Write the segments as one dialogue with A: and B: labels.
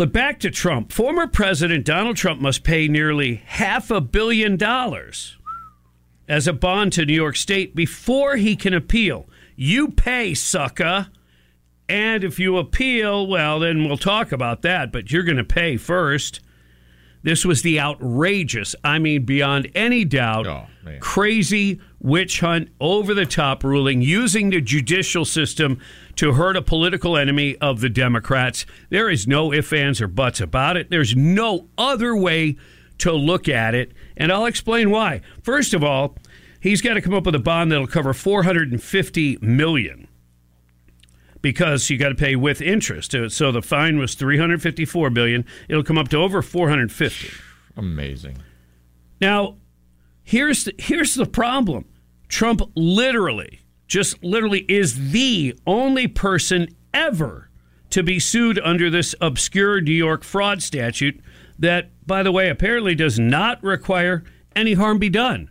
A: But back to Trump. Former President Donald Trump must pay nearly half a billion dollars as a bond to New York State before he can appeal. You pay, sucker. And if you appeal, well, then we'll talk about that, but you're going to pay first. This was the outrageous, I mean, beyond any doubt,
B: oh,
A: crazy witch hunt, over the top ruling using the judicial system to hurt a political enemy of the Democrats. There is no ifs, ands, or buts about it. There's no other way to look at it. And I'll explain why. First of all, he's got to come up with a bond that'll cover 450 million because you got to pay with interest. Uh, So the fine was 354 billion. It'll come up to over 450.
B: Amazing.
A: Now, here's the, here's the problem. Trump literally, just literally, is the only person ever to be sued under this obscure New York fraud statute that, by the way, apparently does not require any harm be done.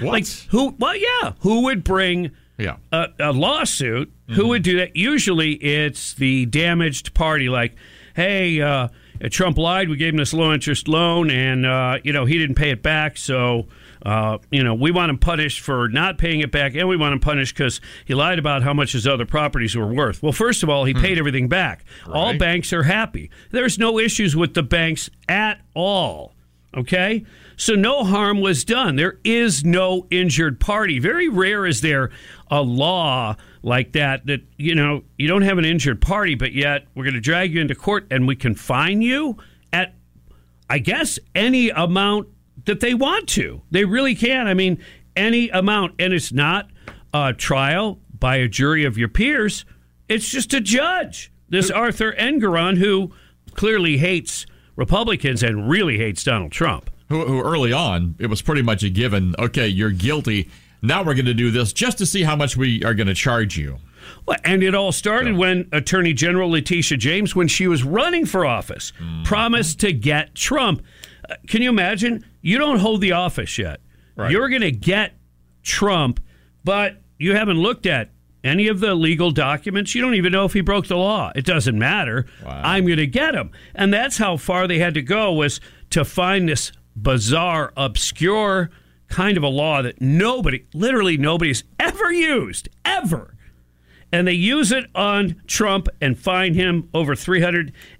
B: What?
A: Like who? Well, yeah, who would bring
B: yeah.
A: a, a lawsuit? Who would do that? Usually, it's the damaged party. Like, hey, uh, Trump lied. We gave him this low interest loan, and uh, you know he didn't pay it back. So, uh, you know, we want him punished for not paying it back, and we want him punished because he lied about how much his other properties were worth. Well, first of all, he paid everything back. All banks are happy. There's no issues with the banks at all. Okay? So no harm was done. There is no injured party. Very rare is there a law like that that, you know, you don't have an injured party, but yet we're going to drag you into court and we can fine you at, I guess, any amount that they want to. They really can. I mean, any amount. And it's not a trial by a jury of your peers, it's just a judge. This Arthur Engoron, who clearly hates Republicans and really hates Donald Trump.
B: Who, who early on, it was pretty much a given. Okay, you're guilty. Now we're going to do this just to see how much we are going to charge you.
A: Well, and it all started when Attorney General Letitia James, when she was running for office, promised to get Trump. Uh, can you imagine? You don't hold the office yet.
B: Right.
A: You're going to get Trump, but you haven't looked at any of the legal documents. You don't even know if he broke the law. It doesn't matter.
B: Wow.
A: I'm going to get him. And that's how far they had to go was to find this bizarre, obscure kind of a law that nobody, literally nobody's ever used, ever and they use it on Trump and fine him over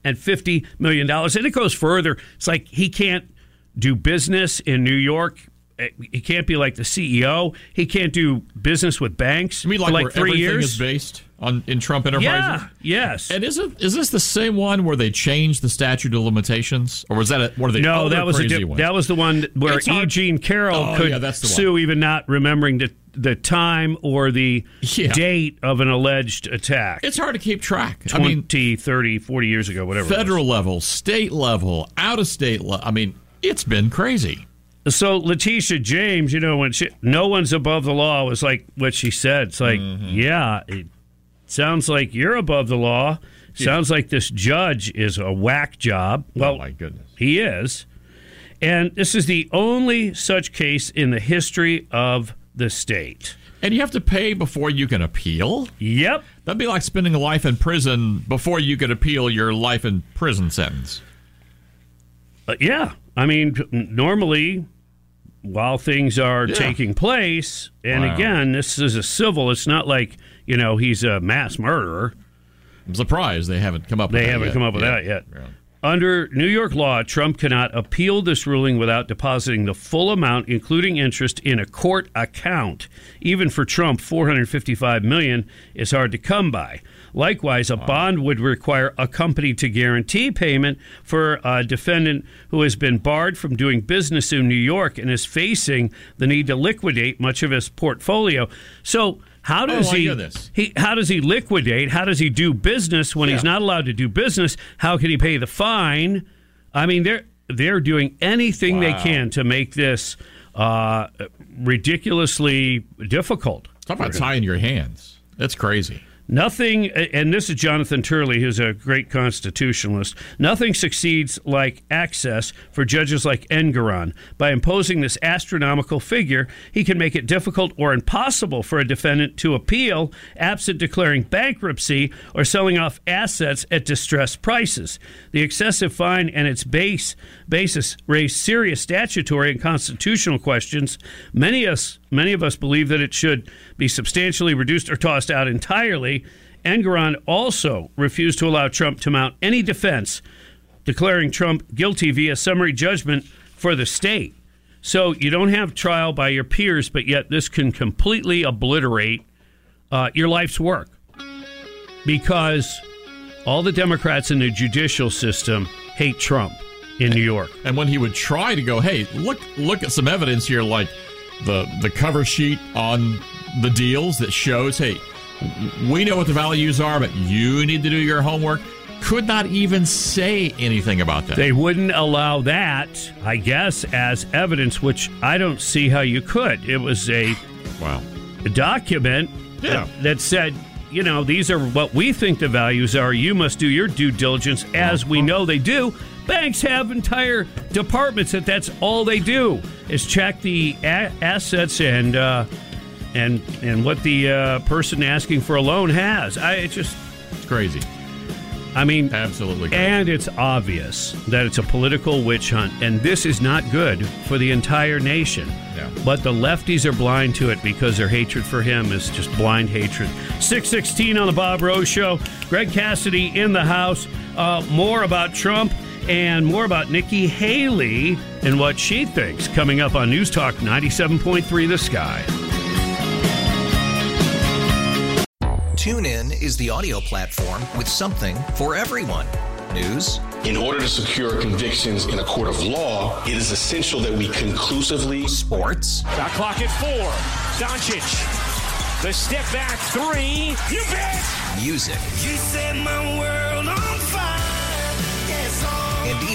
A: $350 million. And it goes further. It's like he can't do business in New York. Eh, He can't be like the CEO. He can't do business with banks
B: You mean
A: for
B: like,
A: like three
B: everything
A: years.
B: is based on in Trump Enterprises?
A: yeah, yes.
B: And is it is this the same one where they changed the statute of limitations, or was that a, one of the
A: no, that was a
B: crazy
A: di- that was the one where
B: It's hard-
A: Eugene Carroll
B: Oh,
A: could
B: yeah,
A: sue even not remembering the the time or the
B: Yeah.
A: date of an alleged attack.
B: It's hard to keep track.
A: 20,
B: I mean,
A: 30, 40 years ago, whatever.
B: federal level, state level, out of state level. I mean, it's been crazy.
A: So Letitia James, you know, when she, no one's above the law was like what she said. It's like, mm-hmm. yeah, it sounds like you're above the law. Sounds like this judge is a whack job. Well,
B: oh my goodness.
A: he is. And this is the only such case in the history of the state.
B: And you have to pay before you can appeal.
A: Yep.
B: That'd be like spending a life in prison before you could appeal your life in prison sentence.
A: Uh, yeah. I mean, normally, while things are
B: Yeah.
A: taking place, and
B: Wow.
A: again, this is a civil, it's not like, you know, he's a mass murderer.
B: I'm surprised they haven't come up. with
A: They
B: that
A: haven't
B: yet.
A: come up with
B: Yeah.
A: that yet. Under New York law, Trump cannot appeal this ruling without depositing the full amount, including interest, in a court account. Even for Trump, 455 million is hard to come by. Likewise, a bond would require a company to guarantee payment for a defendant who has been barred from doing business in New York and is facing the need to liquidate much of his portfolio. So, how does
B: Oh,
A: he,
B: this.
A: he how does he liquidate? How does he do business when he's not allowed to do business? How can he pay the fine? I mean, they're they're doing anything they can to make this uh, ridiculously difficult.
B: Talk about tying your hands. That's crazy.
A: Nothing, and this is Jonathan Turley, who's a great constitutionalist. Nothing succeeds like access for judges like Engoron. By imposing this astronomical figure, he can make it difficult or impossible for a defendant to appeal, absent declaring bankruptcy or selling off assets at distressed prices. The excessive fine and its base basis raise serious statutory and constitutional questions. Many of us many of us believe that it should be substantially reduced or tossed out entirely. Engoron also refused to allow Trump to mount any defense, declaring Trump guilty via summary judgment for the state. So you don't have trial by your peers, but yet this can completely obliterate uh, your life's work because all the Democrats in the judicial system hate Trump in New York.
B: And when he would try to go, hey, look look at some evidence here, like the the cover sheet on the deals that shows, hey, we know what the values are, but you need to do your homework. Could not even say anything about that.
A: They wouldn't allow that, I guess, as evidence, which I don't see how you could. It was a
B: wow.
A: document
B: Yeah.
A: that, that said, you know, these are what we think the values are. You must do your due diligence, as we uh-huh. know they do. Banks have entire departments that that's all they do is check the a- assets and uh, and and what the uh, person asking for a loan has. I it just,
B: It's crazy.
A: I mean,
B: Absolutely crazy.
A: and it's obvious that it's a political witch hunt, and this is not good for the entire nation.
B: Yeah.
A: But the lefties are blind to it because their hatred for him is just blind hatred. 616 on the Bob Rose Show. Greg Cassidy in the house. Uh, more about Trump and more about Nikki Haley and what she thinks coming up on News Talk 97.3 The Sky.
C: TuneIn is the audio platform with something for everyone. News,
D: In order to secure convictions in a court of law, it is essential that we conclusively
C: sports,
E: Shot clock at four. Doncic. The step back three. You bet.
C: music,
F: You set my world